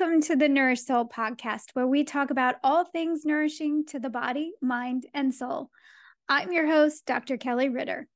Welcome to the Nourished Soul podcast, where we talk about all things nourishing to the body, mind, and soul. I'm your host, Dr. Kelli Ritter.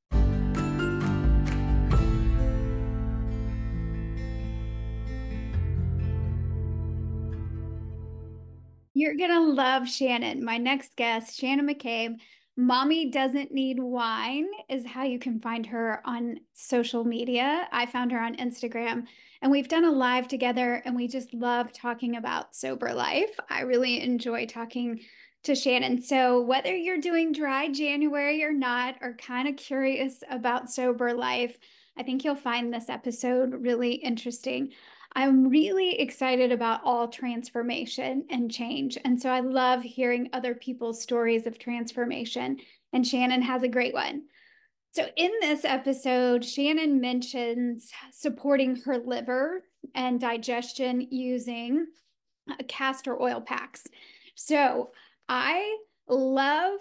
You're going to love Shannon, my next guest, Shannon McCabe. Mommy Doesn't Need Wine is how you can find her on social media. I found her on Instagram and we've done a live together and we just love talking about sober life. I really enjoy talking to Shannon. So, whether you're doing dry January or not, or kind of curious about sober life, I think you'll find this episode really interesting. I'm really excited about all transformation and change. And so I love hearing other people's stories of transformation. And Shannon has a great one. So, in this episode, Shannon mentions supporting her liver and digestion using castor oil packs. So, I love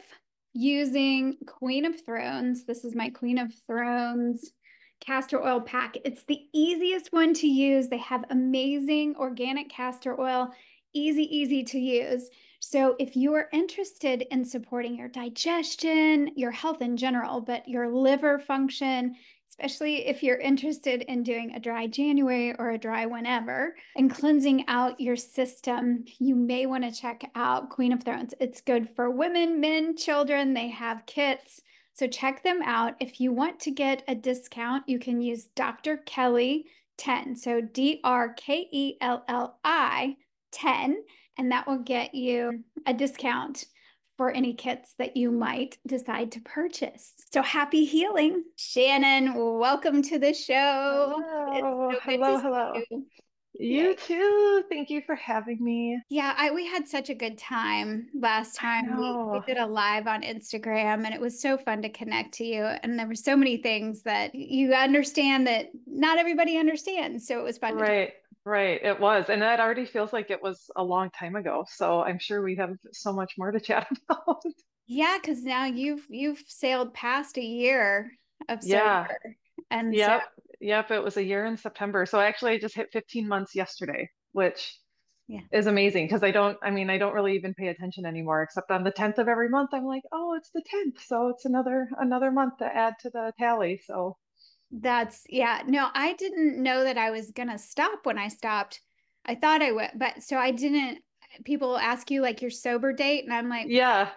using Queen of Thrones. This is my Queen of Thrones castor oil pack. It's the easiest one to use. They have amazing organic castor oil, easy, easy to use. So, if you are interested in supporting your digestion, your health in general, but your liver function, especially if you're interested in doing a dry January or a dry whenever and cleansing out your system, you may want to check out Queen of Thrones. It's good for women, men, children. They have kits. So check them out. If you want to get a discount, you can use Dr. Kelli 10. So D R K E L L I 10, and that will get you a discount for any kits that you might decide to purchase. So happy healing. Shannon, welcome to the show. Hello, so hello, hello. You too. Thank you for having me. Yeah, I we had such a good time last time. We, we, did a live on Instagram and it was so fun to connect to you. And there were so many things that you understand that not everybody understands. So it was fun. Right, right. It was. And that already feels like it was a long time ago. So I'm sure we have so much more to chat about. Yeah, because now you've you've sailed past a year of sober. Yeah. And yep. So Yep, it was a year in September. So actually I just hit 15 months yesterday, which yeah. is amazing because I don't, I mean, I don't really even pay attention anymore, except on the 10th of every month, I'm like, oh, it's the 10th. So it's another, another month to add to the tally. So that's, yeah, no, I didn't know that I was going to stop when I stopped. I thought I would, but so I didn't, people ask you like your sober date and I'm like, yeah,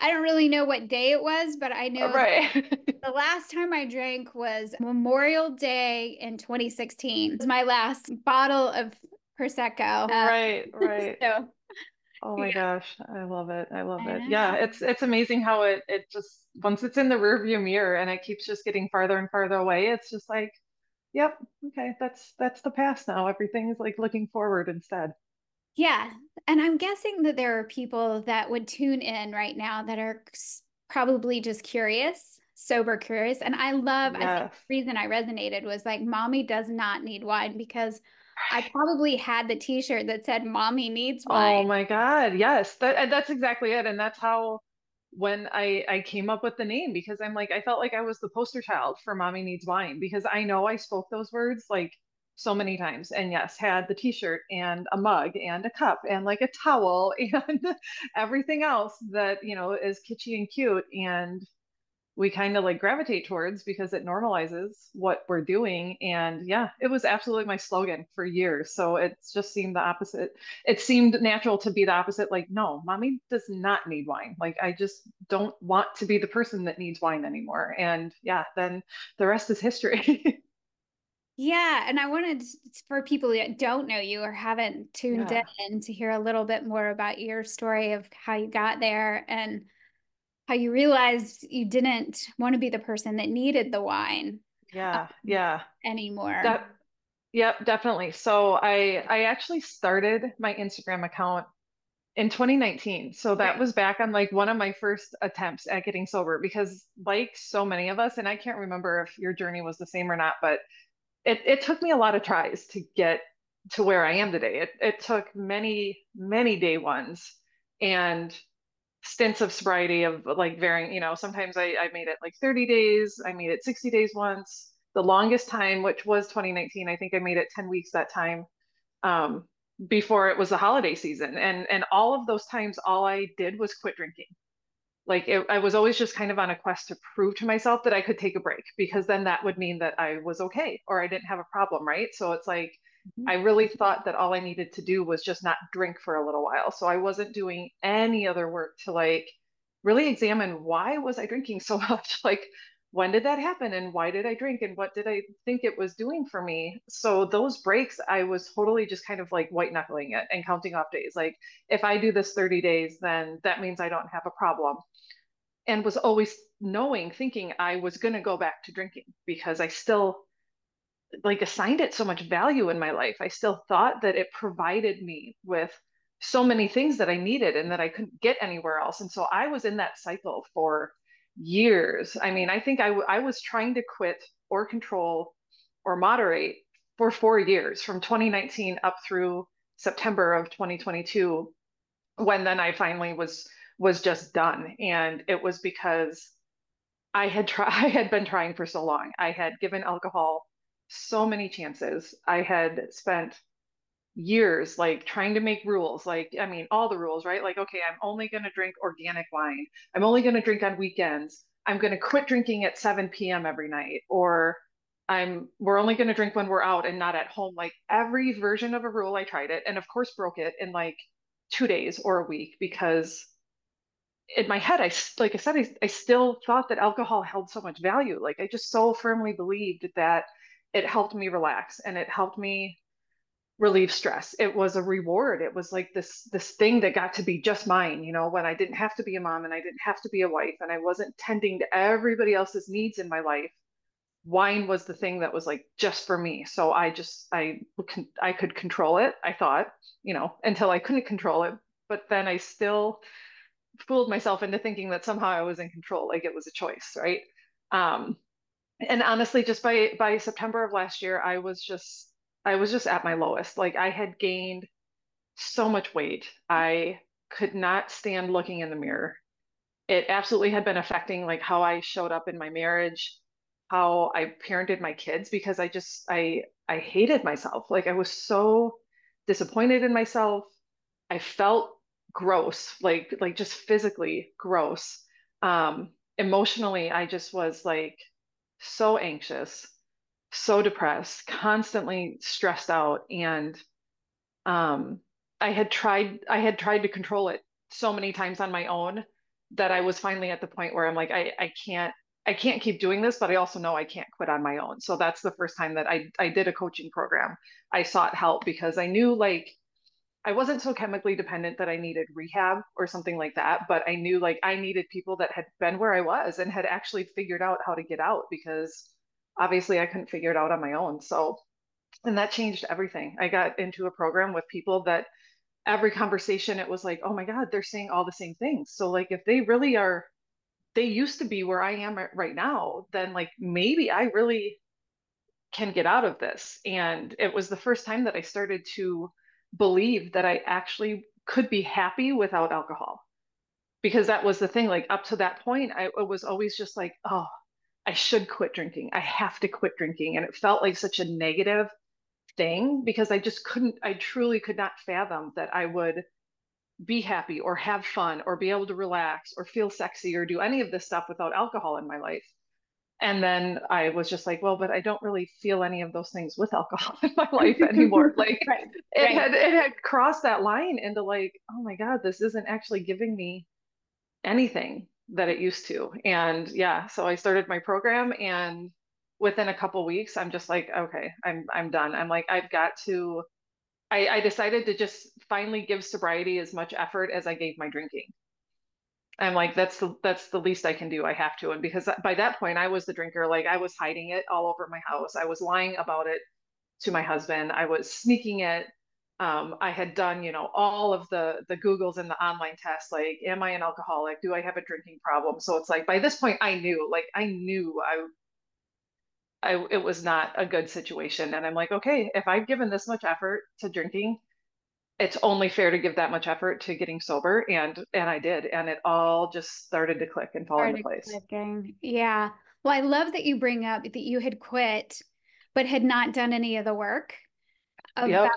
I don't really know what day it was, but I know right. the last time I drank was Memorial Day in 2016. It was my last bottle of Prosecco. Um, right, right. so Oh my yeah. gosh, I love it. I love I it. Know. Yeah, it's it's amazing how it it just once it's in the rearview mirror and it keeps just getting farther and farther away, it's just like, yep, okay, that's that's the past now. Everything's like looking forward instead. Yeah. And I'm guessing that there are people that would tune in right now that are probably just curious, sober curious. And I love, yes. I think the reason I resonated was like, mommy does not need wine because I probably had the t-shirt that said mommy needs oh wine. Oh my God. Yes. That, that's exactly it. And that's how, when I, I came up with the name, because I'm like, I felt like I was the poster child for mommy needs wine because I know I spoke those words like so many times and yes had the t-shirt and a mug and a cup and like a towel and everything else that you know is kitschy and cute and we kind of like gravitate towards because it normalizes what we're doing and yeah it was absolutely my slogan for years so it just seemed the opposite it seemed natural to be the opposite like no mommy does not need wine like i just don't want to be the person that needs wine anymore and yeah then the rest is history Yeah, and I wanted for people that don't know you or haven't tuned yeah. in to hear a little bit more about your story of how you got there and how you realized you didn't want to be the person that needed the wine. Yeah, um, yeah. Anymore. That, yep, definitely. So I I actually started my Instagram account in 2019. So that right. was back on like one of my first attempts at getting sober because like so many of us and I can't remember if your journey was the same or not, but it, it took me a lot of tries to get to where I am today. It, it took many, many day ones and stints of sobriety of like varying, you know, sometimes I, I made it like 30 days, I made it 60 days once. The longest time, which was 2019, I think I made it 10 weeks that time. Um, before it was the holiday season. And and all of those times all I did was quit drinking. Like it, I was always just kind of on a quest to prove to myself that I could take a break because then that would mean that I was okay or I didn't have a problem, right? So it's like mm-hmm. I really thought that all I needed to do was just not drink for a little while. So I wasn't doing any other work to like really examine why was I drinking so much? Like when did that happen and why did I drink and what did I think it was doing for me? So those breaks, I was totally just kind of like white knuckling it and counting off days. Like if I do this 30 days, then that means I don't have a problem. And was always knowing, thinking I was going to go back to drinking because I still like assigned it so much value in my life. I still thought that it provided me with so many things that I needed and that I couldn't get anywhere else. And so I was in that cycle for years. I mean, I think I, w- I was trying to quit or control or moderate for four years from 2019 up through September of 2022 when then I finally was was just done. And it was because I had tried I had been trying for so long. I had given alcohol so many chances. I had spent years like trying to make rules like i mean all the rules right? Like okay i'm only going to drink organic wine. I'm only going to drink on weekends. I'm going to quit drinking at 7 p.m every night. Or i'm we're only going to drink when we're out and not at home. Like every version of a rule i tried it and of course broke it in like two days or a week because in my head i like i said I, I still thought that alcohol held so much value like i just so firmly believed that it helped me relax and it helped me relieve stress. It was a reward. It was like this this thing that got to be just mine, you know, when I didn't have to be a mom and I didn't have to be a wife and I wasn't tending to everybody else's needs in my life. Wine was the thing that was like just for me. So I just I I could control it, I thought, you know, until I couldn't control it. But then I still fooled myself into thinking that somehow I was in control, like it was a choice, right? Um, and honestly, just by by September of last year, I was just I was just at my lowest. Like I had gained so much weight. I could not stand looking in the mirror. It absolutely had been affecting like how I showed up in my marriage, how I parented my kids because I just I I hated myself. Like I was so disappointed in myself. I felt gross, like like just physically gross. Um emotionally I just was like so anxious so depressed, constantly stressed out, and um, I had tried I had tried to control it so many times on my own that I was finally at the point where I'm like I I can't I can't keep doing this, but I also know I can't quit on my own. So that's the first time that I I did a coaching program. I sought help because I knew like I wasn't so chemically dependent that I needed rehab or something like that, but I knew like I needed people that had been where I was and had actually figured out how to get out because obviously I couldn't figure it out on my own. So, and that changed everything. I got into a program with people that every conversation it was like, oh my God, they're saying all the same things. So, like, if they really are, they used to be where I am right now, then like maybe I really can get out of this. And it was the first time that I started to believe that I actually could be happy without alcohol. Because that was the thing, like up to that point, I was always just like, oh, I should quit drinking. I have to quit drinking. And it felt like such a negative thing because I just couldn't, I truly could not fathom that I would be happy or have fun or be able to relax or feel sexy or do any of this stuff without alcohol in my life. And then I was just like, well, but I don't really feel any of those things with alcohol in my life anymore. Like right, it right. had it had crossed that line into like, oh my God, this isn't actually giving me anything that it used to. And yeah, so I started my program and within a couple weeks, I'm just like, okay, I'm I'm done. I'm like, I've got to I, I decided to just finally give sobriety as much effort as I gave my drinking. I'm like, that's the that's the least I can do. I have to. And because by that point I was the drinker, like I was hiding it all over my house. I was lying about it to my husband. I was sneaking it um, I had done, you know, all of the the Googles and the online tests, like, am I an alcoholic? Do I have a drinking problem? So it's like by this point, I knew, like, I knew I, I it was not a good situation, and I'm like, okay, if I've given this much effort to drinking, it's only fair to give that much effort to getting sober, and and I did, and it all just started to click and fall started into place. Clicking. Yeah. Well, I love that you bring up that you had quit, but had not done any of the work about Yep.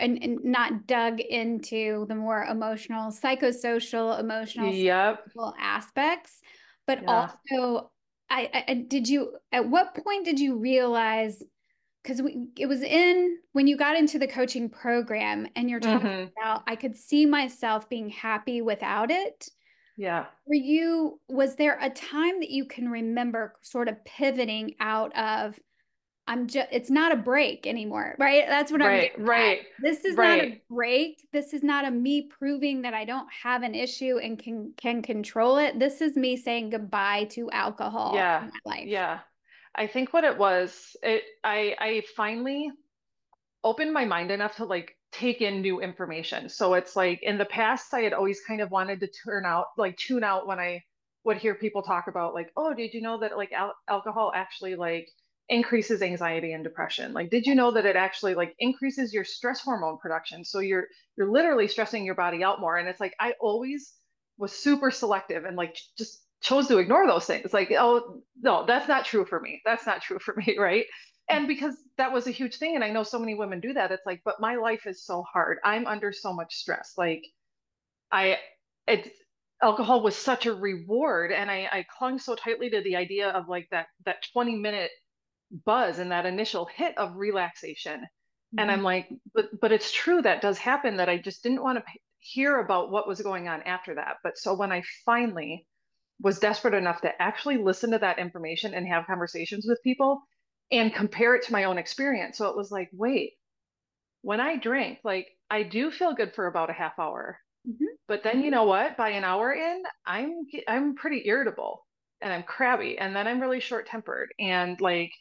and, and not dug into the more emotional, psychosocial, emotional Yep. aspects, but Yeah. also I, I did you at what point did you realize because it was in when you got into the coaching program and you're talking Mhm. about I could see myself being happy without it. Yeah. Were you was there a time that you can remember sort of pivoting out of I'm just it's not a break anymore, right? That's what I'm Right. at. Right. This is not a break. This is not a me proving that I don't have an issue and can can control it. This is me saying goodbye to alcohol in Yeah. my life. Yeah. I think what it was, it I I finally opened my mind enough to like take in new information. So it's like in the past, I had always kind of wanted to turn out, like tune out when I would hear people talk about like, oh, did you know that like al alcohol actually like increases anxiety and depression? Like, did you know that it actually like increases your stress hormone production? So you're you're literally stressing your body out more. And it's like I always was super selective and like just chose to ignore those things. Like, oh no, that's not true for me. That's not true for me, right? and because that was a huge thing and i know so many women do that it's like but my life is so hard i'm under so much stress like i it alcohol was such a reward and i i clung so tightly to the idea of like that that 20 minute buzz and that initial hit of relaxation and Mhm. i'm like but but it's true that does happen that i just didn't want to hear about what was going on after that but so when i finally was desperate enough to actually listen to that information and have conversations with people and compare it to my own experience. So it was like, wait, when I drink, like I do feel good for about a half hour. Mhm. But then you know what? By an hour in, I'm I'm pretty irritable and I'm crabby and then I'm really short-tempered and like,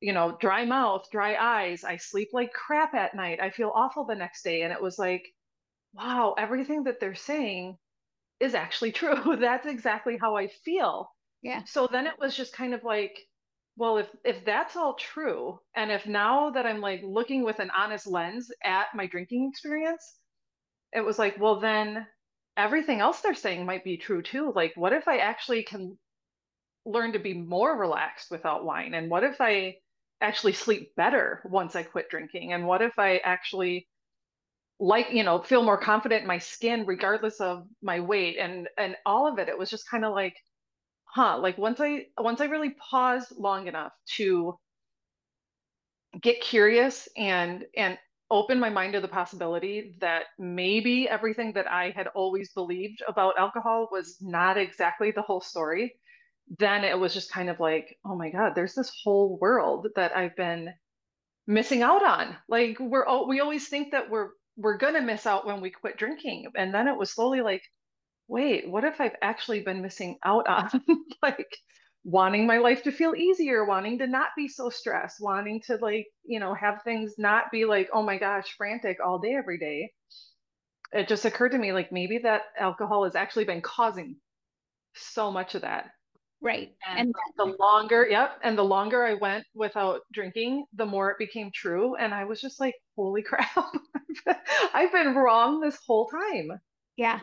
you know, dry mouth, dry eyes. I sleep like crap at night. I feel awful the next day and it was like, wow, everything that they're saying is actually true. That's exactly how I feel. Yeah. So then it was just kind of like, well, if if that's all true, and if now that I'm like looking with an honest lens at my drinking experience, it was like, well, then everything else they're saying might be true too. Like, what if I actually can learn to be more relaxed without wine? And what if I actually sleep better once I quit drinking? And what if I actually like, you know, feel more confident in my skin regardless of my weight and and all of it? It was just kind of like huh like once i once i really paused long enough to get curious and and open my mind to the possibility that maybe everything that i had always believed about alcohol was not exactly the whole story then it was just kind of like oh my god there's this whole world that i've been missing out on like we're all we always think that we're we're gonna miss out when we quit drinking and then it was slowly like wait, what if I've actually been missing out on like wanting my life to feel easier, wanting to not be so stressed, wanting to like, you know, have things not be like, oh my gosh, frantic all day, every day. It just occurred to me like maybe that alcohol has actually been causing so much of that. Right. And, And the longer, yep, and the longer I went without drinking, the more it became true. And I was just like, holy crap, I've been wrong this whole time. yeah.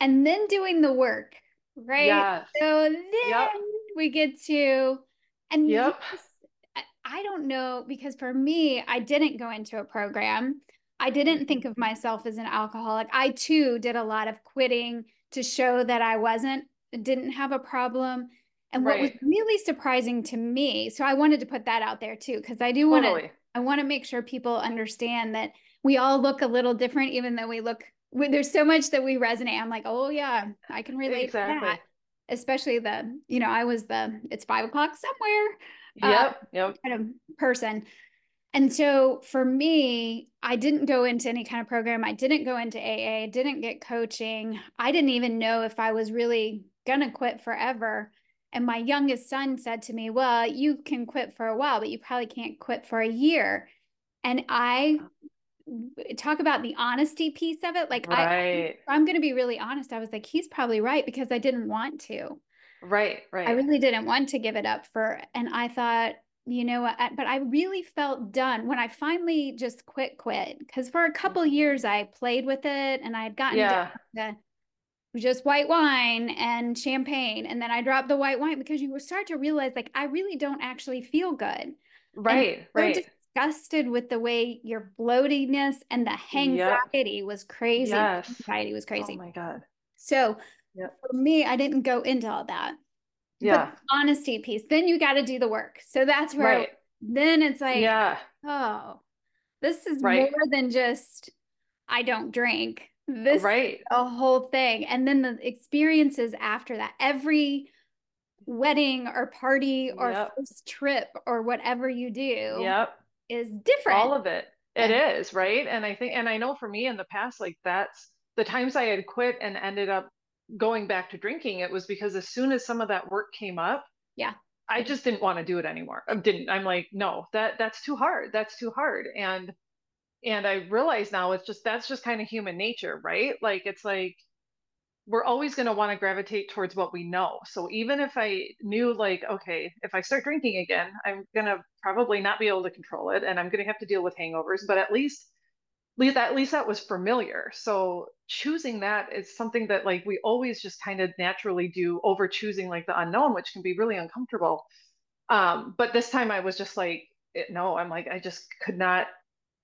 And then doing the work, right? Yes. So then Yep. we get to, and Yep. yes, I- I don't know, because for me, I didn't go into a program. I didn't mm-hmm. think of myself as an alcoholic. I too did a lot of quitting to show that I wasn't, didn't have a problem. And what was really surprising to me, so I wanted to put that out there too, because I do want to, Totally. I want to make sure people understand that we all look a little different, even though we look, there's so much that we resonate. I'm like, oh yeah, I can relate to Exactly. that. Especially the, you know, I was the, it's five o'clock somewhere uh, Yep. Yep. kind of person. And so for me, I didn't go into any kind of program. I didn't go into AA, didn't get coaching. I didn't even know if I was really going to quit forever. And my youngest son said to me, Well, you can quit for a while, but you probably can't quit for a year. And I talk about the honesty piece of it. Like, I, Right. I'm going to be really honest. I was like, He's probably right because I didn't want to. Right. Right. I really didn't want to give it up for, and I thought, you know what, but I really felt done when I finally just quit, quit. Because for a mm. couple years I played with it and I had gotten Yeah. down to just white wine and champagne. And then I dropped the white wine because you start to realize like I really don't actually feel good. Right. so Right. disgusted with the way your bloatiness and the anxiety yep. was crazy. Yes. Anxiety was oh crazy. Oh my God. So yep. for me, I didn't go into all that. Yeah. Honesty piece. Then you got to do the work. So that's where right. then it's like, yeah. oh, this is right. more than just I don't drink. This right. a whole thing. And then the experiences after that. Every wedding or party or yep. first trip or whatever you do yep. is different. All of it. It is, right? And I think and I know for me in the past, like that's the times I had quit and ended up going back to drinking, it was because as soon as some of that work came up, yeah, I just didn't want to do it anymore. I didn't. I'm like, no, that that's too hard. That's too hard. And and I realize now it's just that's just kind of human nature, right? Like it's like we're always going to want to gravitate towards what we know. So even if I knew like, okay, if I start drinking again, I'm going to probably not be able to control it and I'm going to have to deal with hangovers, but at least at least that was familiar. So choosing that is something that like we always just kind of naturally do over choosing like the unknown, which can be really uncomfortable. Um, but this time I was just like, it, no, I'm like, I just could not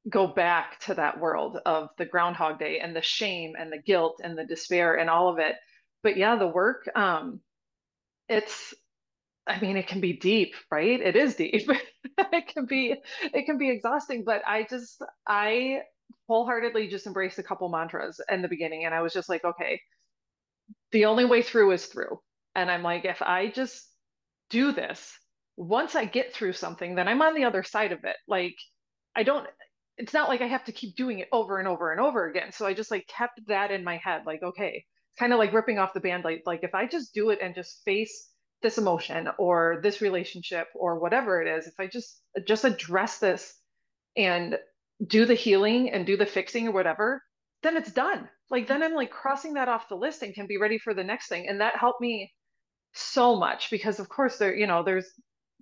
go back to that world of the Groundhog Day and the shame and the guilt and the despair and all of it. But yeah, the work, um, it's, I mean, it can be deep, right? It is deep. it can be, it can be exhausting. But I just, I wholeheartedly just embraced a couple mantras in the beginning, and I was just like, okay, the only way through is through. And I'm like, if I just do this, once I get through something, then I'm on the other side of it. Like, I don't it's not like I have to keep doing it over and over and over again. So I just like kept that in my head, like, okay, kind of like ripping off the band like like if I just do it and just face this emotion or this relationship or whatever it is, if I just just address this and do the healing and do the fixing or whatever, then it's done. Like then I'm like crossing that off the list and can be ready for the next thing. And that helped me so much because of course there, you know, there's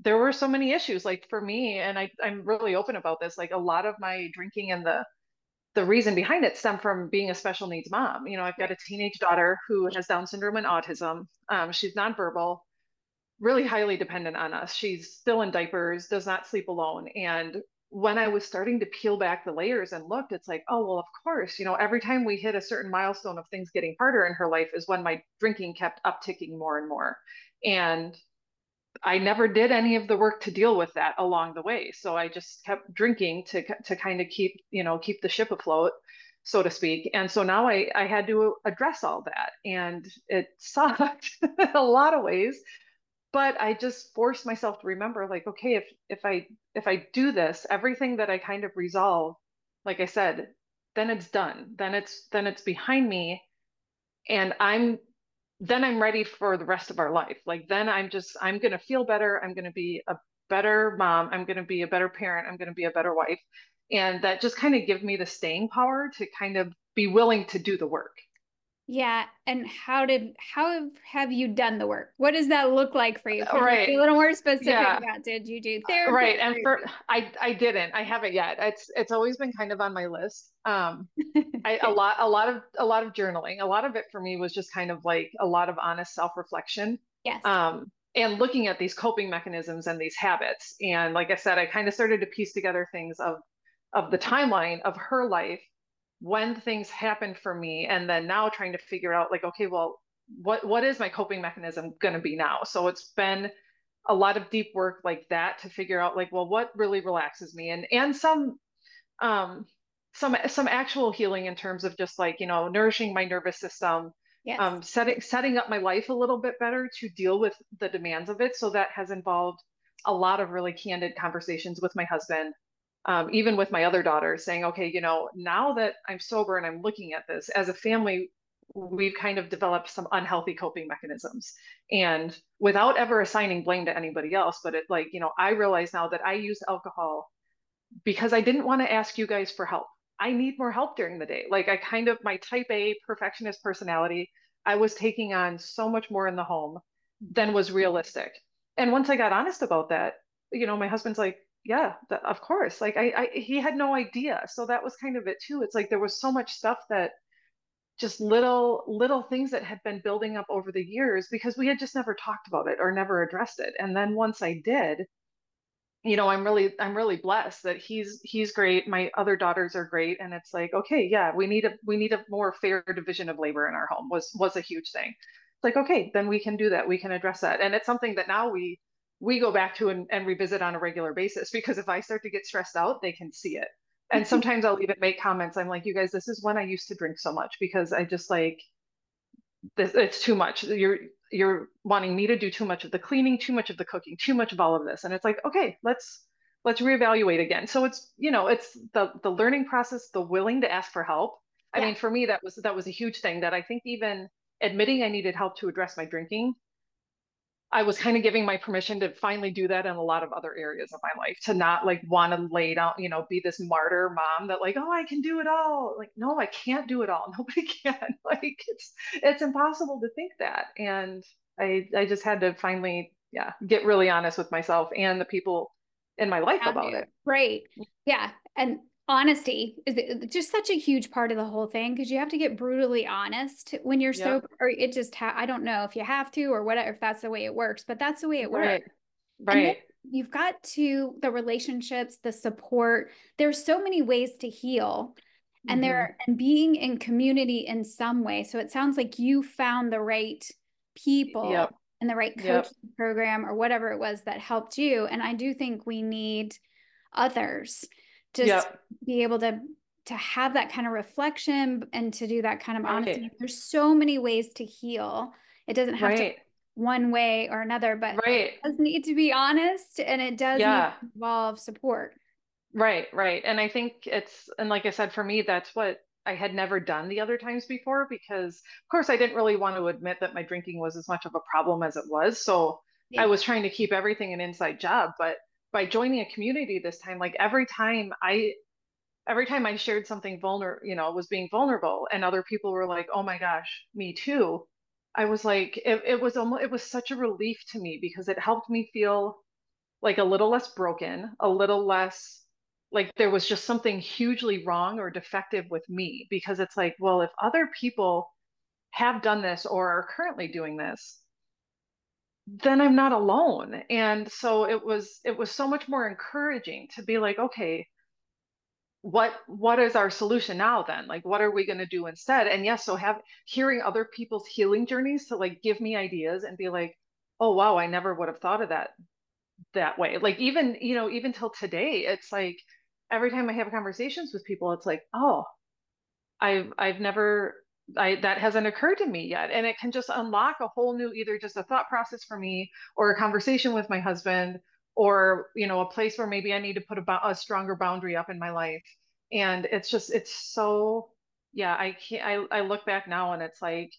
there were so many issues like for me and I, i'm really open about this like a lot of my drinking and the the reason behind it stem from being a special needs mom. You know i've got a teenage daughter who has down syndrome and autism. Um, she's nonverbal really highly dependent on us. She's still in diapers does not sleep alone and when i was starting to peel back the layers and looked it's like oh well of course you know every time we hit a certain milestone of things getting harder in her life is when my drinking kept upticking more and more. And I never did any of the work to deal with that along the way. So I just kept drinking to to kind of keep, you know, keep the ship afloat, so to speak. And so now I I had to address all that and it sucked in a lot of ways. But I just forced myself to remember like okay, if if I if I do this, everything that I kind of resolve, like I said, then it's done. Then it's then it's behind me and I'm then I'm ready for the rest of our life. Like then I'm just I'm going to feel better. I'm going to be a better mom. I'm going to be a better parent. I'm going to be a better wife. And that just kind of give me the staying power to kind of be willing to do the work. Yeah, and how did how have, you done the work? What does that look like for you? Can right. You a little more specific yeah. about did you do therapy? Right, and for I I didn't. I haven't yet. It's it's always been kind of on my list. Um, I, a lot a lot of a lot of journaling. A lot of it for me was just kind of like a lot of honest self reflection. Yes. Um, and looking at these coping mechanisms and these habits. And like I said, I kind of started to piece together things of of the timeline of her life when things happened for me and then now trying to figure out like okay well what what is my coping mechanism going to be now so it's been a lot of deep work like that to figure out like well what really relaxes me and and some um some some actual healing in terms of just like you know nourishing my nervous system yes. um setting setting up my life a little bit better to deal with the demands of it so that has involved a lot of really candid conversations with my husband um, even with my other daughters saying okay you know now that i'm sober and i'm looking at this as a family we've kind of developed some unhealthy coping mechanisms. And without ever assigning blame to anybody else but it like you know i realize now that i use alcohol because i didn't want to ask you guys for help. I need more help during the day. Like i kind of my type a perfectionist personality i was taking on so much more in the home than was realistic. And once i got honest about that you know my husband's like yeah of course like I, I he had no idea so that was kind of it too it's like there was so much stuff that just little little things that had been building up over the years because we had just never talked about it or never addressed it and then once i did you know, I'm really I'm really blessed that he's he's great. My other daughters are great, and it's like, okay, yeah, we need a we need a more fair division of labor in our home was was a huge thing. It's like, okay, then we can do that. We can address that, and it's something that now we we go back to and, and revisit on a regular basis because if I start to get stressed out, they can see it. And mm-hmm. sometimes I'll even make comments. I'm like, you guys, this is when I used to drink so much because I just like this, it's too much. You're you're wanting me to do too much of the cleaning, too much of the cooking, too much of all of this. And it's like, okay, let's let's reevaluate again. So it's, you know, it's the the learning process, the willing to ask for help. I Yeah. mean, for me, that was that was a huge thing that I think even admitting I needed help to address my drinking I was kind of giving my permission to finally do that in a lot of other areas of my life, to not like want to lay down, you know, be this martyr mom that like, oh, I can do it all. Like, no, I can't do it all. Nobody can. Like, it's it's impossible to think that. And I I just had to finally, yeah, get really honest with myself and the people in my life about you. it. Right. Yeah. And honesty is just such a huge part of the whole thing because you have to get brutally honest when you're Yep. sober, or it just, ha- I don't know if you have to or whatever, if that's the way it works, but that's the way it works. Right. And then Right. you've got to the relationships, the support. There's so many ways to heal. And Mhm. there and being in community in some way. So it sounds like you found the right people Yep. and the right Yep. coaching program or whatever it was that helped you. And I do think we need others just Yep. be able to to have that kind of reflection and to do that kind of honesty. Right. There's so many ways to heal. It doesn't have to one way or another, but Right. it does need to be honest and it does Yeah. involve support. Right, right. And I think it's, and like I said, for me, that's what I had never done the other times before because, of course, I didn't really want to admit that my drinking was as much of a problem as it was. So I was trying to keep everything an inside job. But by joining a community this time, like every time I, every time I shared something vulnerable, you know, was being vulnerable, and other people were like, "Oh my gosh, me too." I was like, it, it was almost, it was such a relief to me because it helped me feel like a little less broken, a little less like there was just something hugely wrong or defective with me because it's like, well, if other people have done this or are currently doing this, then I'm not alone. And so it was it was so much more encouraging to be like, okay, what what is our solution now then? Like what are we going to do instead? And yes, so have hearing other people's healing journeys to like give me ideas and be like, oh wow, I never would have thought of that that way. Like even, you know, even till today, it's like every time I have conversations with people, it's like, oh, I've I've never I that hasn't occurred to me yet. And it can just unlock a whole new either just a thought process for me or a conversation with my husband or, you know, a place where maybe I need to put a, a stronger boundary up in my life. And it's just it's so yeah, I can't I, I look back now and it's like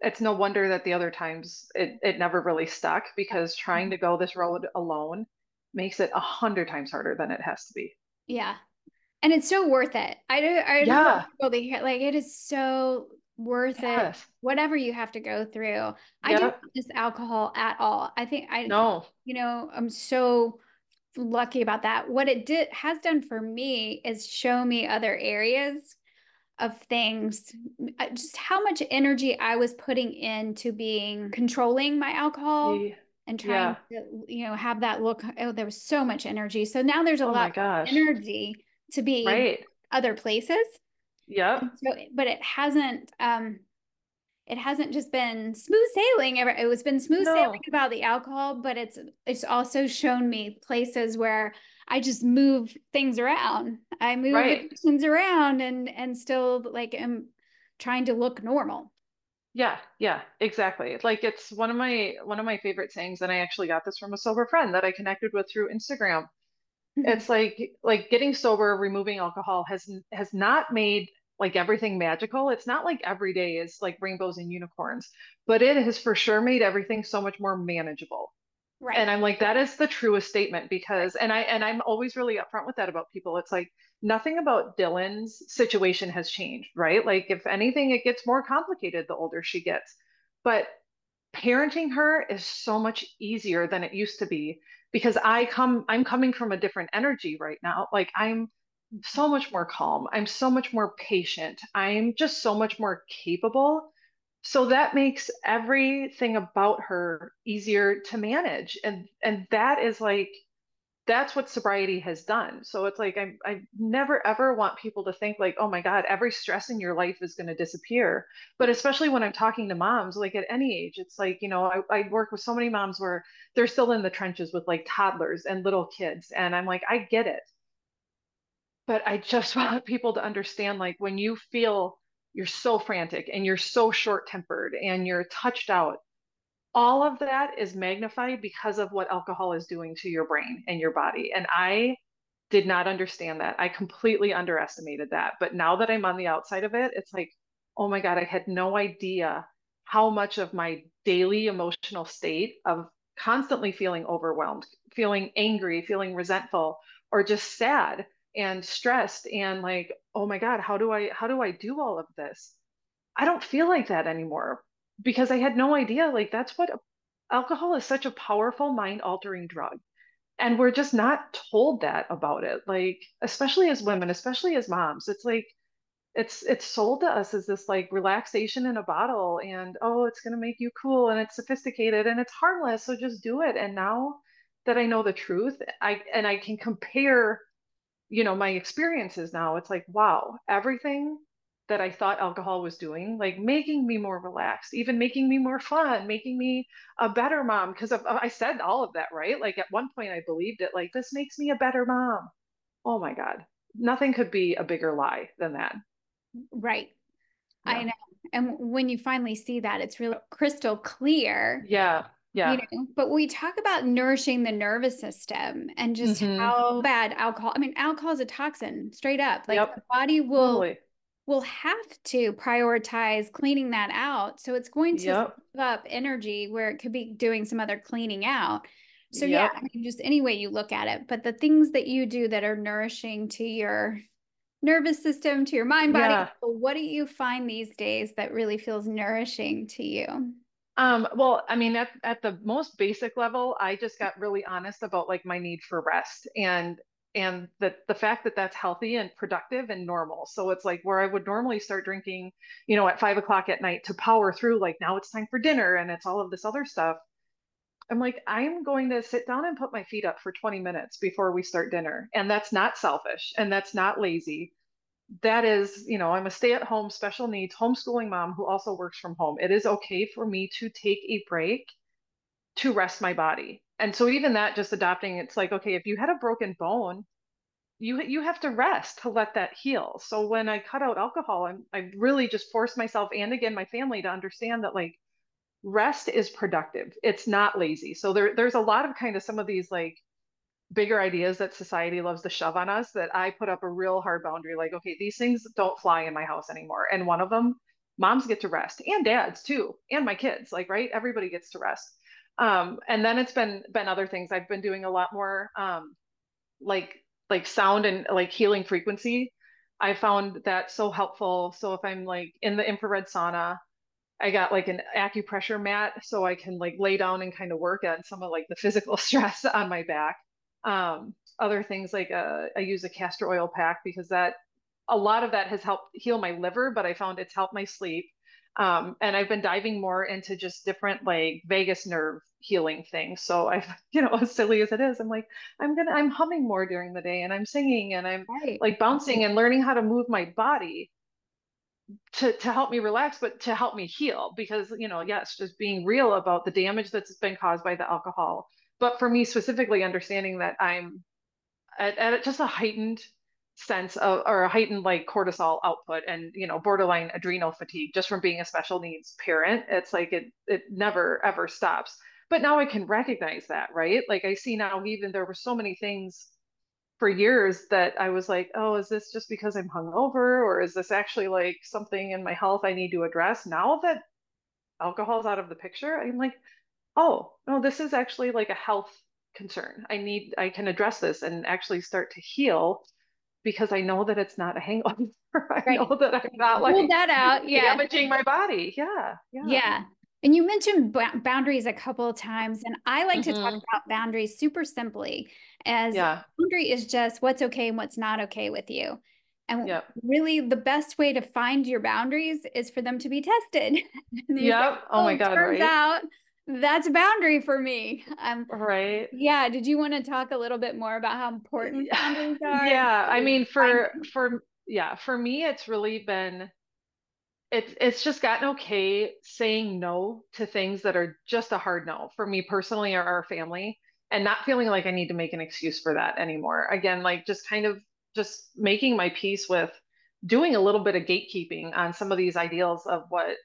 it's no wonder that the other times it, it never really stuck because trying to go this road alone makes it a hundred times harder than it has to be. Yeah. And it's so worth it. I do I Yeah. people to hear like it is so worth it. Whatever you have to go through. I don't Yep. miss alcohol at all. I think I No. you know, I'm so lucky about that. What it did has done for me is show me other areas of things, just how much energy I was putting into being controlling my alcohol Ye- and trying Yeah. to, you know, have that look. Oh, there was so much energy. So now there's a Oh lot of energy to be Right. other places. Yep. And so, but it hasn't, um, it hasn't just been smooth sailing ever. It was been smooth No. sailing about the alcohol, but it's it's also shown me places where I just move things around. I move Right. addictions around and and still like am trying to look normal. Yeah. Yeah. Exactly. Like it's one of my one of my favorite sayings, and I actually got this from a sober friend that I connected with through Instagram. Mm-hmm. It's like like getting sober, removing alcohol has has not made like everything magical. It's not like every day is like rainbows and unicorns, but it has for sure made everything so much more manageable. Right. And I'm like, that is the truest statement because, and I, and I'm always really upfront with that about people. It's like nothing about Dylan's situation has changed, right? Like if anything, it gets more complicated the older she gets. But parenting her is so much easier than it used to be because I come, I'm coming from a different energy right now. Like I'm so much more calm. I'm so much more patient. I'm just so much more capable. So that makes everything about her easier to manage. And and that is like that's what sobriety has done. So it's like I I never ever want people to think like, oh my God, every stress in your life is going to disappear. But especially when I'm talking to moms, like at any age, it's like, you know, I, I work with so many moms where they're still in the trenches with like toddlers and little kids. And I'm like, I get it. But I just want people to understand like when you feel you're so frantic and you're so short tempered and you're touched out all of that is magnified because of what alcohol is doing to your brain and your body. And I did not understand that. I completely underestimated that. But now that I'm on the outside of it, it's like, oh my God, I had no idea how much of my daily emotional state of constantly feeling overwhelmed, feeling angry, feeling resentful, or just sad and stressed and like, oh my God, how do I how do I do all of this? I don't feel like that anymore because I had no idea. Like, that's what alcohol is such a powerful mind altering drug. And we're just not told that about it. Like, especially as women, especially as moms, it's like, it's it's sold to us as this like relaxation in a bottle and oh it's going to make you cool and it's sophisticated and it's harmless so just do it and now that I know the truth I and I can compare you know my experiences now it's like wow everything that I thought alcohol was doing, like making me more relaxed, even making me more fun, making me a better mom. Because I said all of that, right? Like at one point, I believed it, like, this makes me a better mom. Oh my God. Nothing could be a bigger lie than that. Right. Yeah. I know. And when you finally see that, it's really crystal clear. Yeah. Yeah. You know, but we talk about nourishing the nervous system and just mm-hmm. how bad alcohol. I mean, alcohol is a toxin, straight up. Like yep. the body will totally will have to prioritize cleaning that out. So it's going to yep. up energy where it could be doing some other cleaning out. So yep. yeah, I mean, just any way you look at it, but the things that you do that are nourishing to your nervous system, to your mind, body, yeah. what do you find these days that really feels nourishing to you? Um, well, I mean, at, at the most basic level, I just got really honest about like my need for rest. And and the the fact that that's healthy and productive and normal. So it's like where I would normally start drinking, you know, at five o'clock at night to power through, like now it's time for dinner and it's all of this other stuff. I'm like, I'm going to sit down and put my feet up for 20 minutes before we start dinner. And that's not selfish and that's not lazy. That is, you know, I'm a stay at home special needs homeschooling mom who also works from home. It is okay for me to take a break to rest my body and so even that just adopting it's like okay if you had a broken bone you you have to rest to let that heal. So when i cut out alcohol i'm i really just forced myself and again my family to understand that like rest is productive. It's not lazy. So there there's a lot of kind of some of these like bigger ideas that society loves to shove on us that i put up a real hard boundary like okay these things don't fly in my house anymore. And one of them moms get to rest and dads too and my kids like right? Everybody gets to rest um, and then it's been been other things. I've been doing a lot more um, like like sound and like healing frequency. I found that so helpful. So if I'm like in the infrared sauna, I got like an acupressure mat so I can like lay down and kind of work on some of like the physical stress on my back. Um, other things like uh, I use a castor oil pack because that a lot of that has helped heal my liver, but I found it's helped my sleep. Um, and I've been diving more into just different like vagus nerve healing things. So I've, you know, as silly as it is, I'm like, I'm gonna, I'm humming more during the day and I'm singing and I'm right. like bouncing and learning how to move my body to to help me relax, but to help me heal. Because, you know, yes, just being real about the damage that's been caused by the alcohol. But for me specifically, understanding that I'm at, at just a heightened sense of or a heightened like cortisol output and you know borderline adrenal fatigue just from being a special needs parent it's like it it never ever stops. But now i can recognize that right? Like i see now even there were so many things for years that i was like oh is this just because i'm hungover or is this actually like something in my health i need to address? Now that alcohol's out of the picture i'm like oh no this is actually like a health concern. I need i can address this and actually start to heal because I know that it's not a hangover. I right. know that I'm not like Pull that out, yeah, damaging my body. Yeah, yeah, yeah. And you mentioned b- boundaries a couple of times, and I like mm-hmm. to talk mm-hmm. about boundaries super simply. As yeah. boundary is just what's okay and what's not okay with you. And yep. really, the best way to find your boundaries is for them to be tested. Yeah. Oh, oh my God. Turns right? out that's a boundary for me. Um, right. Yeah. Did you want to talk a little bit more about how important boundaries are? Yeah. I mean, for, for, yeah, for me, it's really been, it's, it's just gotten okay saying no to things that are just a hard no for me personally or our family and not feeling like I need to make an excuse for that anymore. Again, like just kind of just making my peace with doing a little bit of gatekeeping on some of these ideals of what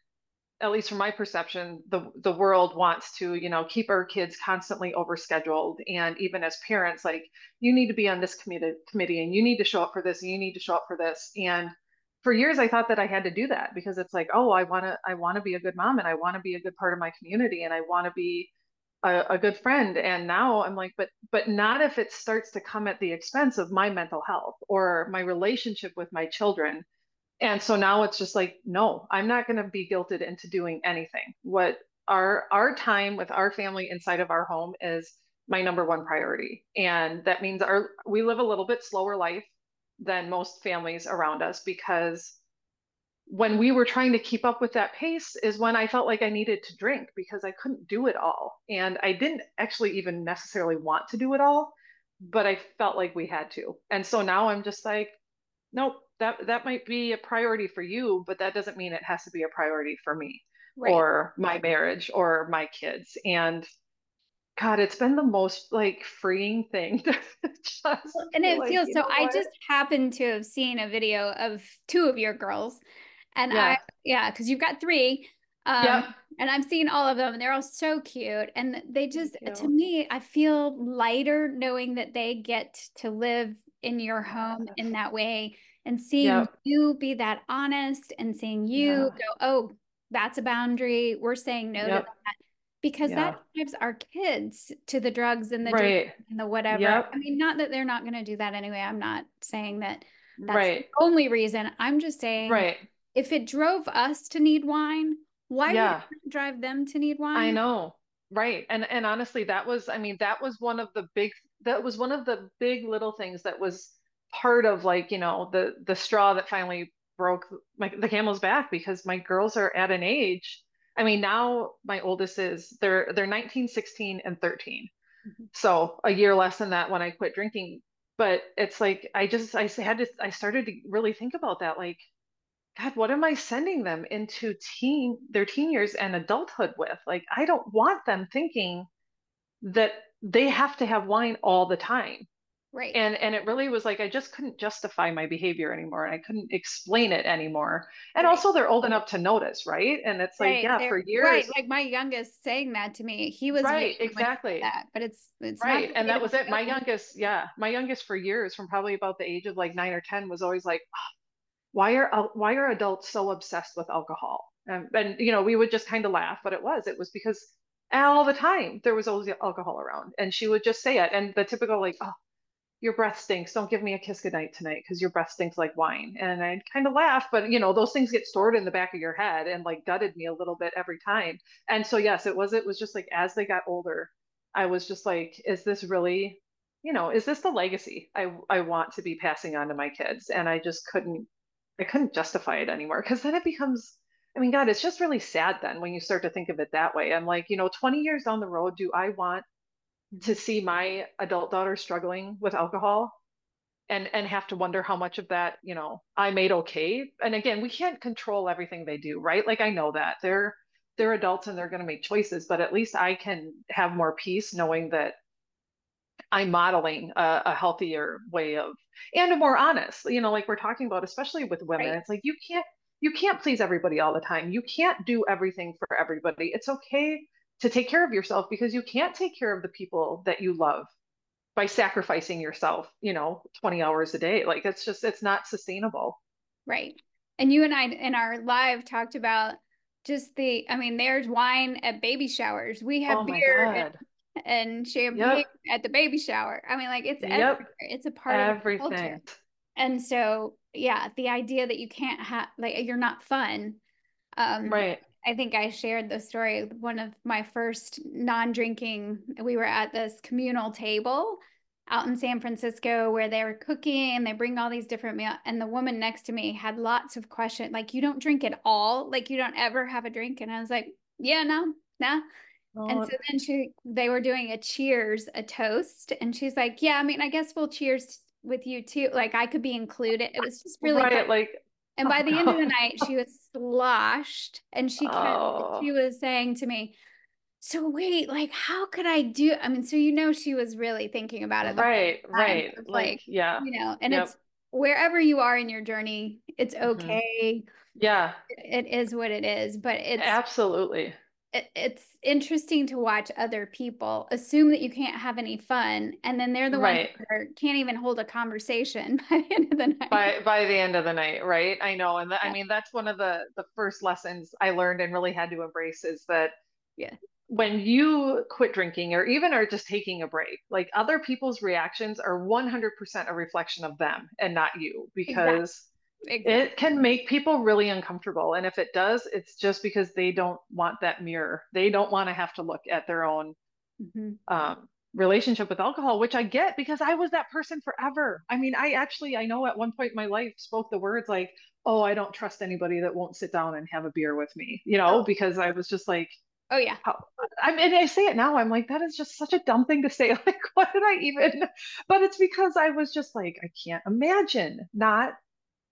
at least from my perception, the the world wants to, you know, keep our kids constantly overscheduled. And even as parents, like you need to be on this committee committee and you need to show up for this and you need to show up for this. And for years I thought that I had to do that because it's like, oh, I wanna I wanna be a good mom and I wanna be a good part of my community and I wanna be a, a good friend. And now I'm like, but but not if it starts to come at the expense of my mental health or my relationship with my children and so now it's just like no i'm not going to be guilted into doing anything what our our time with our family inside of our home is my number one priority and that means our we live a little bit slower life than most families around us because when we were trying to keep up with that pace is when I felt like I needed to drink because I couldn't do it all. And I didn't actually even necessarily want to do it all, but I felt like we had to. And so now I'm just like, nope, that that might be a priority for you, but that doesn't mean it has to be a priority for me right. or my marriage or my kids. And God, it's been the most like freeing thing. just and it like, feels so. I just happened to have seen a video of two of your girls, and yeah. I yeah, because you've got three. Um, yep. And I've seen all of them, and they're all so cute. And they just, to me, I feel lighter knowing that they get to live in your home in that way and seeing yep. you be that honest and seeing you yeah. go, oh, that's a boundary. We're saying no yep. to that because yeah. that drives our kids to the drugs and the right. and the whatever. Yep. I mean, not that they're not going to do that anyway. I'm not saying that that's right. the only reason. I'm just saying, right. if it drove us to need wine, why yeah. would it drive them to need wine? I know. Right. And and honestly, that was, I mean, that was one of the big that was one of the big little things that was part of like you know the the straw that finally broke my, the camel's back because my girls are at an age i mean now my oldest is they're they're 19 16 and 13 mm-hmm. so a year less than that when i quit drinking. But it's like i just i had to i started to really think about that like god what am i sending them into teen their teen years and adulthood with? Like i don't want them thinking that they have to have wine all the time Right. And and it really was like I just couldn't justify my behavior anymore and I couldn't explain it anymore. And right. also they're old enough to notice, right? And it's like, right. yeah, they're, for years. Right. Like my youngest saying that to me. He was right, exactly. That, but it's it's right. And that was it. My youngest, yeah, my youngest for years, from probably about the age of like nine or ten, was always like, oh, why are why are adults so obsessed with alcohol? And, and you know, we would just kind of laugh, but it was. It was because all the time there was always alcohol around and she would just say it and the typical like oh your breath stinks. Don't give me a kiss goodnight tonight because your breath stinks like wine. And I'd kind of laugh, but you know, those things get stored in the back of your head and like gutted me a little bit every time. And so yes, it was it was just like as they got older, I was just like, is this really, you know, is this the legacy I I want to be passing on to my kids? And I just couldn't I couldn't justify it anymore because then it becomes I mean, God, it's just really sad then when you start to think of it that way. I'm like, you know, 20 years down the road, do I want to see my adult daughter struggling with alcohol and and have to wonder how much of that you know i made okay. And again we can't control everything they do right? Like i know that. They're they're adults and they're going to make choices but at least i can have more peace knowing that i'm modeling a, a healthier way of and a more honest you know like we're talking about especially with women. Right. it's like you can't you can't please everybody all the time. You can't do everything for everybody. It's okay to take care of yourself because you can't take care of the people that you love by sacrificing yourself, you know, 20 hours a day. Like it's just, it's not sustainable. Right. And you and I in our live talked about just the, I mean, there's wine at baby showers. We have oh beer and, and, champagne yep. at the baby shower. I mean, like it's yep. everywhere. It's a part Everything. of everything. And so, yeah, the idea that you can't have, like, you're not fun. Um, right. I think I shared the story. One of my first non drinking, we were at this communal table out in San Francisco where they were cooking and they bring all these different meals. And the woman next to me had lots of questions like, you don't drink at all? Like, you don't ever have a drink? And I was like, yeah, no, nah. And Oh, so then she they were doing a cheers, a toast, and she's like, "Yeah, I mean, I guess we'll cheers with you too. Like I could be included." It was just really right, fun. like, And by oh the end of the night, she was sloshed and she kept Oh, she was saying to me, "So wait, like how could I do?" I mean, so you know she was really thinking about it right, right. Like, like, yeah. you know, and Yep. it's wherever you are in your journey, it's hmm okay. Yeah, It is what it is, but it's absolutely. It, it's interesting to watch other people assume that you can't have any fun, and then they're the ones Right. that can't even hold a conversation by the end of the night. By by the end of the night, right? I know. And the, I mean, that's one of the the first lessons I learned and really had to embrace is that yeah, when you quit drinking or even are just taking a break, like other people's reactions are 100% a reflection of them and not you because exactly. It can make people really uncomfortable. And if it does, it's just because they don't want that mirror. They don't want to have to look at their own hmm um, relationship with alcohol, which I get because I was that person forever. I mean, I actually, I know at one point in my life spoke the words like, oh, I don't trust anybody that won't sit down and have a beer with me, you know, Oh, because I was just like, oh yeah, how, I mean, I say it now, I'm like, that is just such a dumb thing to say. Like, what did I even? But it's because I was just like, I can't imagine not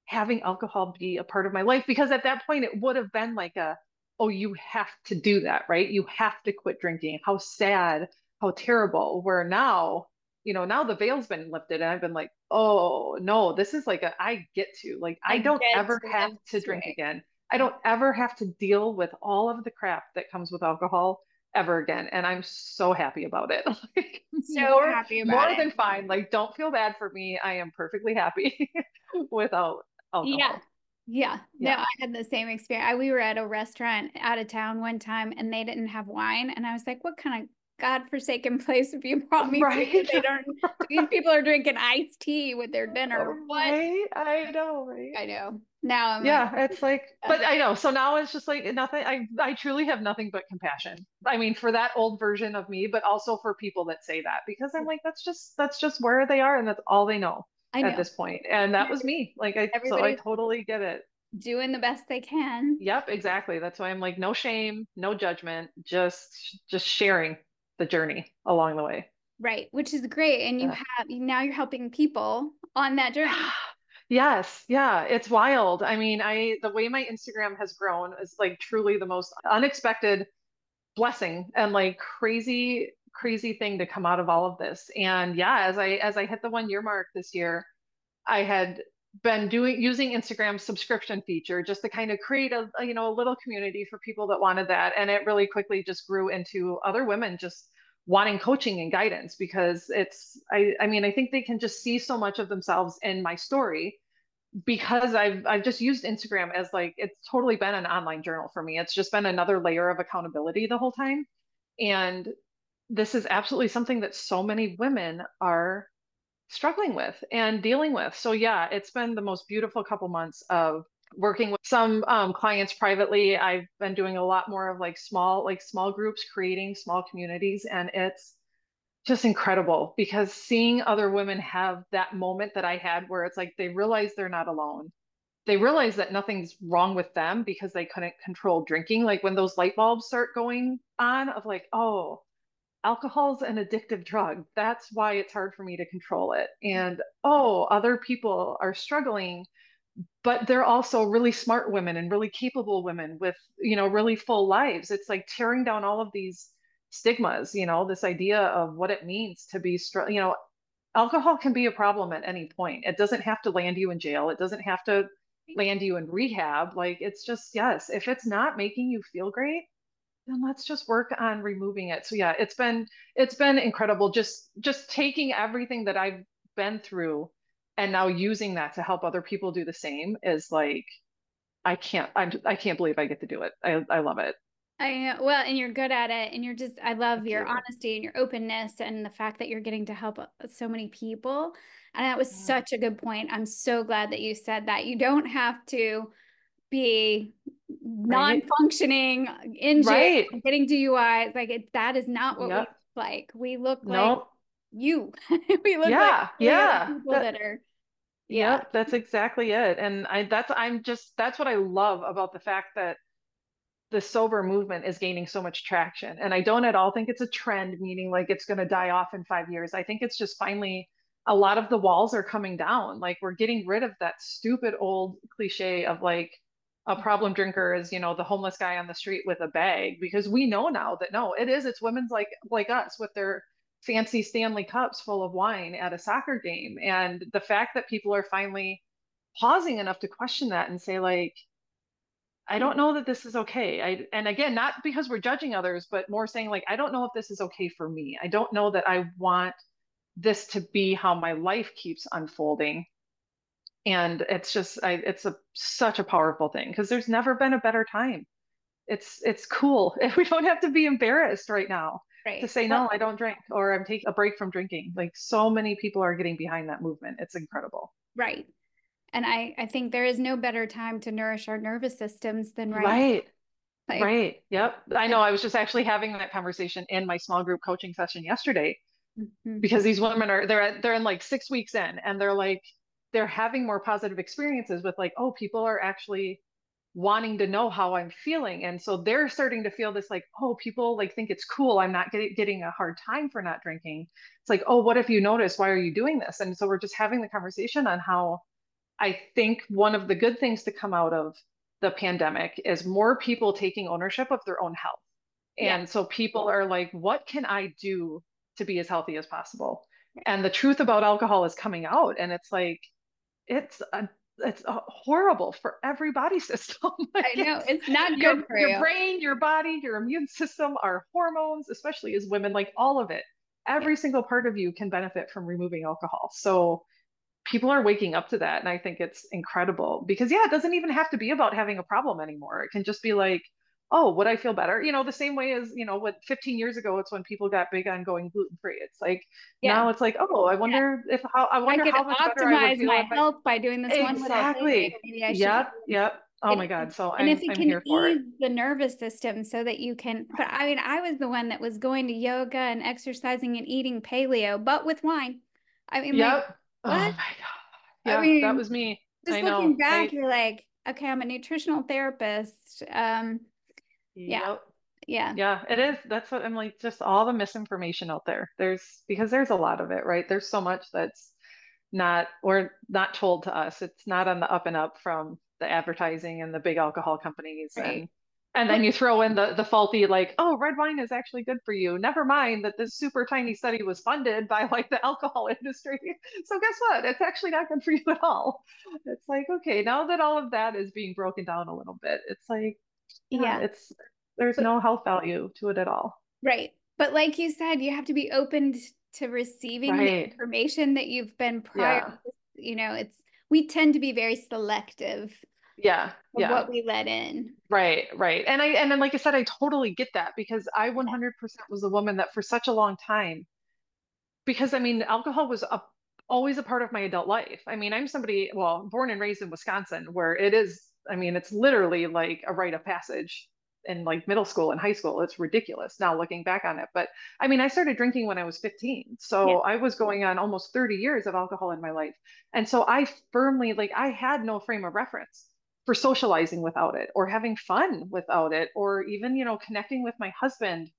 having alcohol be a part of my life because at that point it would have been like a, oh, you have to do that, right? You have to quit drinking. How sad, how terrible. Where now, you know, now the veil's been lifted and I've been like, oh, no, this is like a, I get to, like, I I don't ever to have to drink way. again. I don't ever have to deal with all of the crap that comes with alcohol ever again. And I'm so happy about it. Like, So more, happy about more it. than fine. Like, don't feel bad for me. I am perfectly happy without Oh yeah. alcohol. Yeah. No, Yeah. I had the same experience. I, we were at a restaurant out of town one time and they didn't have wine. And I was like, what kind of godforsaken place have you brought me to? Right. They don't, these people are drinking iced tea with their dinner. What? Right. I know, right? I know. Now I'm like, Yeah, it's like, uh, but I know. So now it's just like nothing. I I truly have nothing but compassion. I mean, for that old version of me, but also for people that say that because I'm like, that's just that's just where they are and that's all they know at this point. And that was me. Like I so I totally get it. doing the best they can. Yep, exactly. That's why I'm like, no shame, no judgment, just just sharing the journey along the way. Right. Which is great. And you Yeah. have, now you're helping people on that journey. Yes, yeah, it's wild. I mean, I the way my Instagram has grown is like truly the most unexpected blessing and like crazy, crazy thing to come out of all of this. And yeah, as I as I hit the one year mark this year, I had been doing using Instagram subscription feature just to kind of create a, a, you know a little community for people that wanted that, and it really quickly just grew into other women just wanting coaching and guidance because it's I I mean I think they can just see so much of themselves in my story because I've I've just used Instagram as like it's totally been an online journal for me. It's just been another layer of accountability the whole time. And this is absolutely something that so many women are struggling with and dealing with. So yeah, it's been the most beautiful couple months of working with some um, clients privately. I've been doing a lot more of like small like small groups, creating small communities, and it's just incredible because seeing other women have that moment that I had where it's like they realize they're not alone. They realize that nothing's wrong with them because they couldn't control drinking. Like when those light bulbs start going on of like, oh, alcohol's an addictive drug. That's why it's hard for me to control it. Mm-hmm. And oh, other people are struggling, but they're also really smart women and really capable women with, you know, really full lives. It's like tearing down all of these stigmas, you know, this idea of what it means to be strong, you know, alcohol can be a problem at any point. It doesn't have to land you in jail. It doesn't have to land you in rehab. Like it's just, yes, if it's not making you feel great, then let's just work on removing it. So yeah, it's been it's been incredible just just taking everything that I've been through and now using that to help other people do the same is like I can't I'm I can't believe I get to do it. I I love it. I. Well, and you're good at it. And you're just, I love Thank your you. honesty and your openness and the fact that you're getting to help uh, so many people. And that was Yeah. such a good point. I'm so glad that you said that. You don't have to be non-functioning in jail, Right. getting DUIs. Like it, that is not what we look like. We look like you. We look like Yeah. other Yeah. people That that are, yeah. Yep, that's exactly it. And I that's I'm just that's what I love about the fact that the sober movement is gaining so much traction. And I don't at all think it's a trend, meaning like it's going to die off in five years. I think it's just finally a lot of the walls are coming down. Like we're getting rid of that stupid old cliche of like a mm-hmm. problem drinker is, you know, the homeless guy on the street with a bag because we know now that no, it is. It's women's like like us with their fancy Stanley cups full of wine at a soccer game. And the fact that people are finally pausing enough to question that and say like I don't know that this is okay. I and again, not because we're judging others, but more saying like I don't know if this is okay for me. I don't know that I want this to be how my life keeps unfolding. And it's just I it's a such a powerful thing because there's never been a better time. It's it's cool. We don't have to be embarrassed right now Right. to say no, I don't drink or I'm taking a break from drinking. Like so many people are getting behind that movement. It's incredible. Right. And I, I think there is no better time to nourish our nervous systems than right. Right. Like, Right. Yep. I know. I was just actually having that conversation in my small group coaching session yesterday mhm, because these women are they're at, they're in like six weeks in and they're like they're having more positive experiences with like, oh, people are actually wanting to know how I'm feeling. And so they're starting to feel this like, oh, people like think it's cool. I'm not getting getting a hard time for not drinking. It's like, oh, what if you notice? Why are you doing this? And so we're just having the conversation on how I think one of the good things to come out of the pandemic is more people taking ownership of their own health. Yeah. And so people are like, what can I do to be as healthy as possible? And the truth about alcohol is coming out. And it's like, it's a it's a horrible for every body system. Like I know it's it's not your good for your you. brain, your body, your immune system, our hormones, especially as women, like all of it. Every single part of you can benefit from removing alcohol. So people are waking up to that and i think it's incredible because yeah it doesn't even have to be about having a problem anymore it can just be like oh would i feel better you know the same way as you know what 15 years ago it's when people got big on going gluten free it's like Yeah. now it's like oh i Yeah. wonder if how i I wonder could how much better i would optimize feel my I... health by doing this one exactly I should. yep yep oh And my god so and i'm if it i'm can here for it ease the nervous system so that you can, but I mean, I was the one that was going to yoga and exercising and eating paleo, but with wine. I mean, like, yep oh my god I yeah that was me just i looking know back, i you're like, okay, I'm a nutritional therapist. Um, yeah, yep yeah, Yeah, it is. That's what I'm like, just all the misinformation out there. There's because there's a lot of it, right? There's so much that's not or not told to us. It's not on the up and up from the advertising and the big alcohol companies right. and and then you throw in the the faulty like, oh, red wine is actually good for you. Never mind that this super tiny study was funded by like the alcohol industry. So guess what? It's actually not good for you at all. It's like, okay, now that all of that is being broken down a little bit, it's like, yeah, yeah, it's there's but no health value to it at all. right. But like you said, you have to be open to receiving the information that you've been prior, Yeah. you know, it's, we tend to be very selective Yeah. Yeah. what we let in. Right. Right. And I and then like I said, I totally get that because I 100% was a woman that for such a long time, because I mean, alcohol was a, always a part of my adult life. I mean, I'm somebody, well, born and raised in Wisconsin, where it is, I mean, it's literally like a rite of passage in like middle school and high school. It's ridiculous now looking back on it. But I mean, I started drinking when I was 15. Yeah. So I was going on almost 30 years of alcohol in my life. And so I firmly, like, I had no frame of reference for socializing without it or having fun without it or even, you know, connecting with my husband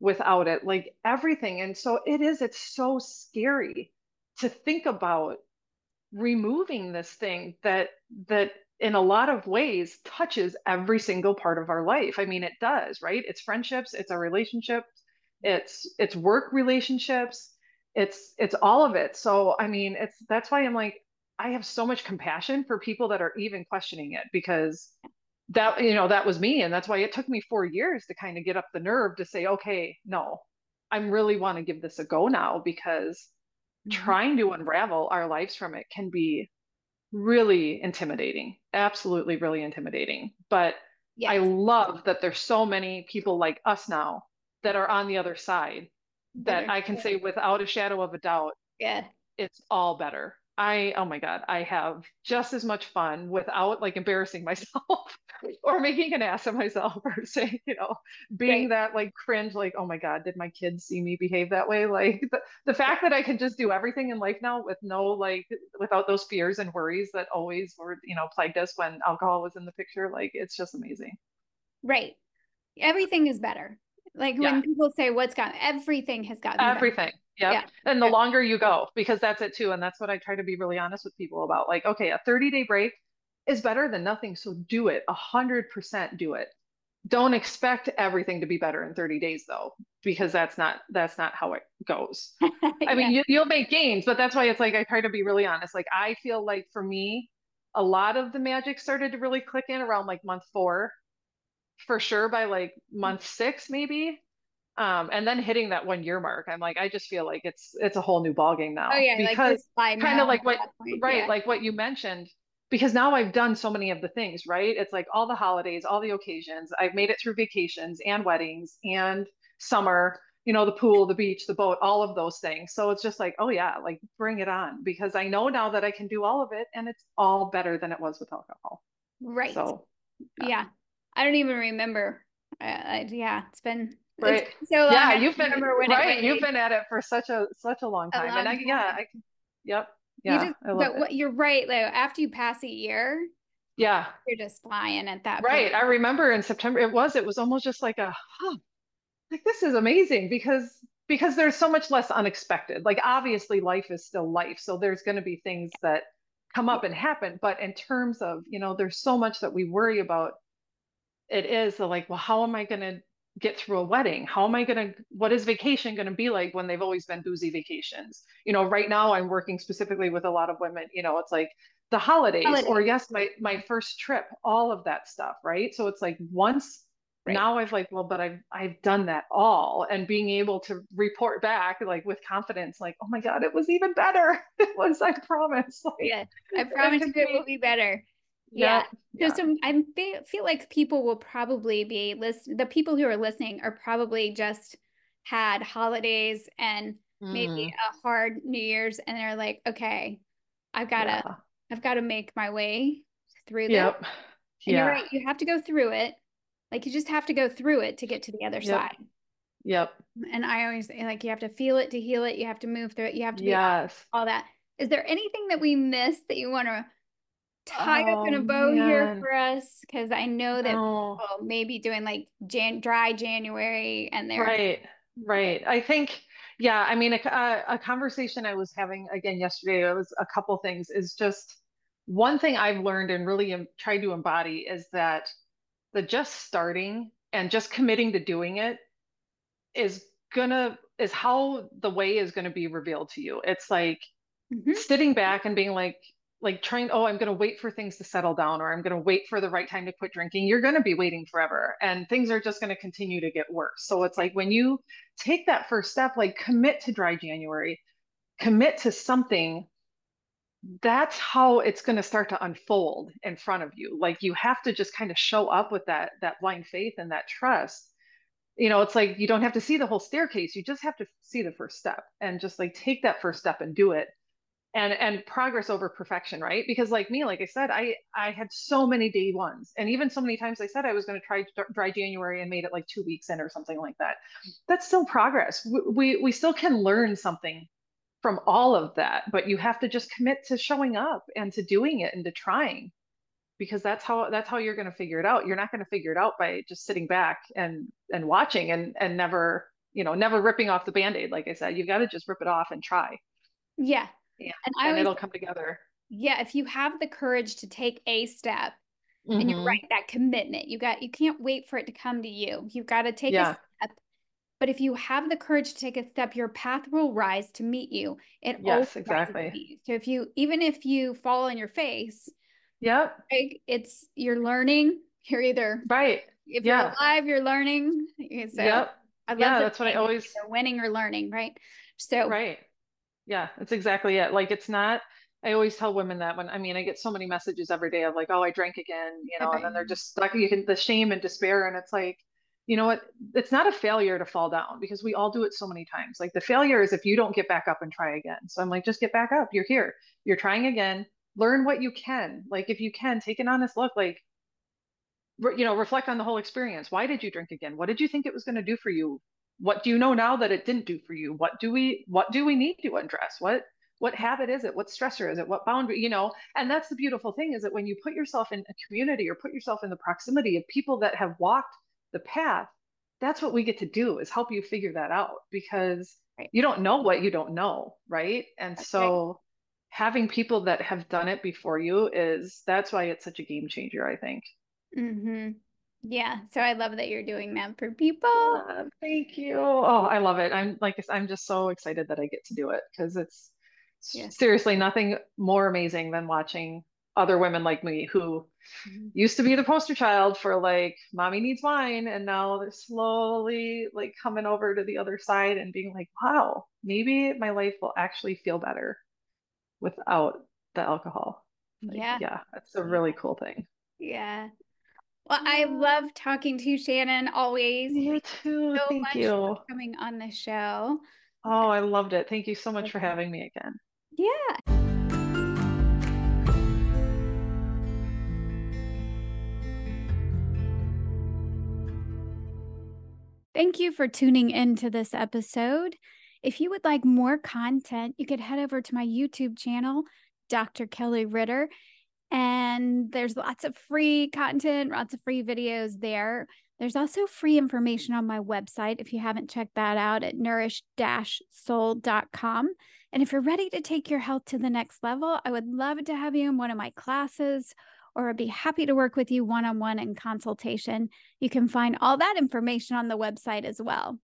without it, like everything. And so it is, it's so scary to think about removing this thing that that in a lot of ways touches every single part of our life. I mean, it does, right? It's friendships, it's our relationships, it's it's work relationships, it's it's all of it. So I mean, it's that's why I'm like, I have so much compassion for people that are even questioning it because that you know that was me and that's why it took me four years to kind of get up the nerve to say okay no i really want to give this a go now because Mhm. trying to unravel our lives from it can be really intimidating absolutely really intimidating but i love that there's so many people like us now that are on the other side that Better. i can say without a shadow of a doubt Yeah. it's all better. I, oh my God, I have just as much fun without like embarrassing myself or making an ass of myself or saying, you know, being Right. that like cringe, like, oh my God, did my kids see me behave that way? Like the, the fact that I can just do everything in life now with no, like, without those fears and worries that always were, you know, plagued us when alcohol was in the picture, like, it's just amazing. Right. everything is better. Like Yeah. when people say what's gotten everything has gotten better. Yep. Yeah. And the Yeah. longer you go, because that's it too. And that's what I try to be really honest with people about. Like, okay, a 30 day break is better than nothing. So do it. A hundred percent do it. Don't expect everything to be better in 30 days though, because that's not that's not how it goes. I mean, Yeah. you, you'll make gains, but that's why it's like I try to be really honest. Like I feel like for me, a lot of the magic started to really click in around like month four, for sure by like month six, maybe. Um, and then hitting that one year mark, I'm like, I just feel like it's it's a whole new ballgame now Oh yeah, because slide kind of like what point. right, Yeah. like what you mentioned, because now I've done so many of the things, right? It's like all the holidays, all the occasions. I've made it through vacations and weddings and summer, you know, the pool, the beach, the boat, all of those things. So it's just like, oh yeah, like bring it on because I know now that I can do all of it and it's all better than it was with alcohol. Right. So yeah. Yeah. I don't even remember. Uh, yeah, it's been Right. been so. Yeah, you've been remember when it right. You've been at it for such a such a long a time. And I long yeah. I can yep. Yeah, just but it. what you're right, though. After you pass a year, Yeah. you're just flying at that point. Right. point. I remember in September it was it was almost just like a huh, like this is amazing because because there's so much less unexpected. Like obviously life is still life, so there's going to be things that come up and happen, but in terms of, you know, there's so much that we worry about it is the like, well, how am I going to get through a wedding? How am I going to, what is vacation going to be like when they've always been boozy vacations? You know, right now I'm working specifically with a lot of women, you know, it's like the holidays or yes, my my first trip, all of that stuff, right? So it's like once Right. now I've like, well, but I've I've done that all and being able to report back like with confidence, like, oh my God, it was even better. It was, I promise. Like Yeah. I promise it will be better. Yeah. So yeah. some I feel like people will probably be listen the people who are listening are probably just had holidays and maybe Mm, a hard New Year's and they're like, okay, I've gotta yeah. I've gotta make my way through this. Yep. And you're right, you have to go through it. Like you just have to go through it to get to the other Yep. side. Yep. And I always like you have to feel it to heal it. You have to move through it. You have to be Yes. all that. Is there anything that we missed that you want to tie up in Oh a bow here for us? Because I know that No. people may be doing like Jan dry January and they're Right. Right. I think, yeah, I mean, a, a, conversation I was having again yesterday, it was a couple things, is just one thing I've learned and really am, tried to embody is that the just starting and just committing to doing it is gonna, is how the way is gonna be revealed to you. It's like, Mhm. sitting back and being like like trying oh i'm going to wait for things to settle down or i'm going to wait for the right time to quit drinking you're going to be waiting forever and things are just going to continue to get worse. So it's like when you take that first step like commit to dry january commit to something that's how it's going to start to unfold in front of you. Like you have to just kind of show up with that that blind faith and that trust. You know it's like you don't have to see the whole staircase you just have to see the first step and just like take that first step and do it and and progress over perfection right? Because like me like i said i i had so many day ones and even so many times i said i was going to try dry january and made it like two weeks in or something like that. That's still progress. We we still can learn something from all of that but you have to just commit to showing up and to doing it and to trying because that's how that's how you're going to figure it out. You're not going to figure it out by just sitting back and and watching and and never you know never ripping off the band-aid like i said. You've got to just rip it off and try. Yeah. Yeah And and always it'll come together yeah, if you have the courage to take a step, and you're hmm right, that commitment, you got you can't wait for it to come to you. You've got to take a step. But if you have the courage to take a step, your path will rise to meet you. It Yes, exactly. you. So if you even if you fall on your face, Yep. like it's you're learning. You're either Right. if you're Yeah. alive, you're learning. So Yep. I love Yeah, that's what I always winning or learning, right? So right. Yeah, that's exactly it. Like it's not I always tell women that when I mean I get so many messages every day of like, oh, I drank again, you know, and then they're just stuck you can the shame and despair and it's like, you know what? It's not a failure to fall down because we all do it so many times. Like the failure is if you don't get back up and try again. So I'm like, just get back up. You're here. You're trying again. Learn what you can. Like if you can, take an honest look. Like you know, reflect on the whole experience. Why did you drink again? What did you think it was going to do for you? What do you know now that it didn't do for you? What do we what do we need to address? What what habit is it? What stressor is it? What boundary, you know? And that's the beautiful thing is that when you put yourself in a community or put yourself in the proximity of people that have walked the path, that's what we get to do is help you figure that out because Right. you don't know what you don't know, right? And That's so having people that have done it before you is that's why it's such a game changer, I think. Mm-hmm. Yeah. So I love that you're doing that for people. Yeah, thank you. Oh, I love it. I'm like I'm just so excited that I get to do it because it's Yeah. seriously nothing more amazing than watching other women like me who Mhm. used to be the poster child for like mommy needs wine and now they're slowly like coming over to the other side and being like wow maybe my life will actually feel better without the alcohol like Yeah. yeah that's a really cool thing Yeah. Well, I love talking to you, Shannon, always. you too so thank much you for coming on the show. oh I loved it thank you so much for having me again Yeah. Thank you for tuning into this episode. If you would like more content, you could head over to my YouTube channel, Dr. Kelli Ritter, and there's lots of free content, lots of free videos there. There's also free information on my website if you haven't checked that out at nourish soul.com. And if you're ready to take your health to the next level, I would love to have you in one of my classes or I'd be happy to work with you one on one in consultation. You can find all that information on the website as well.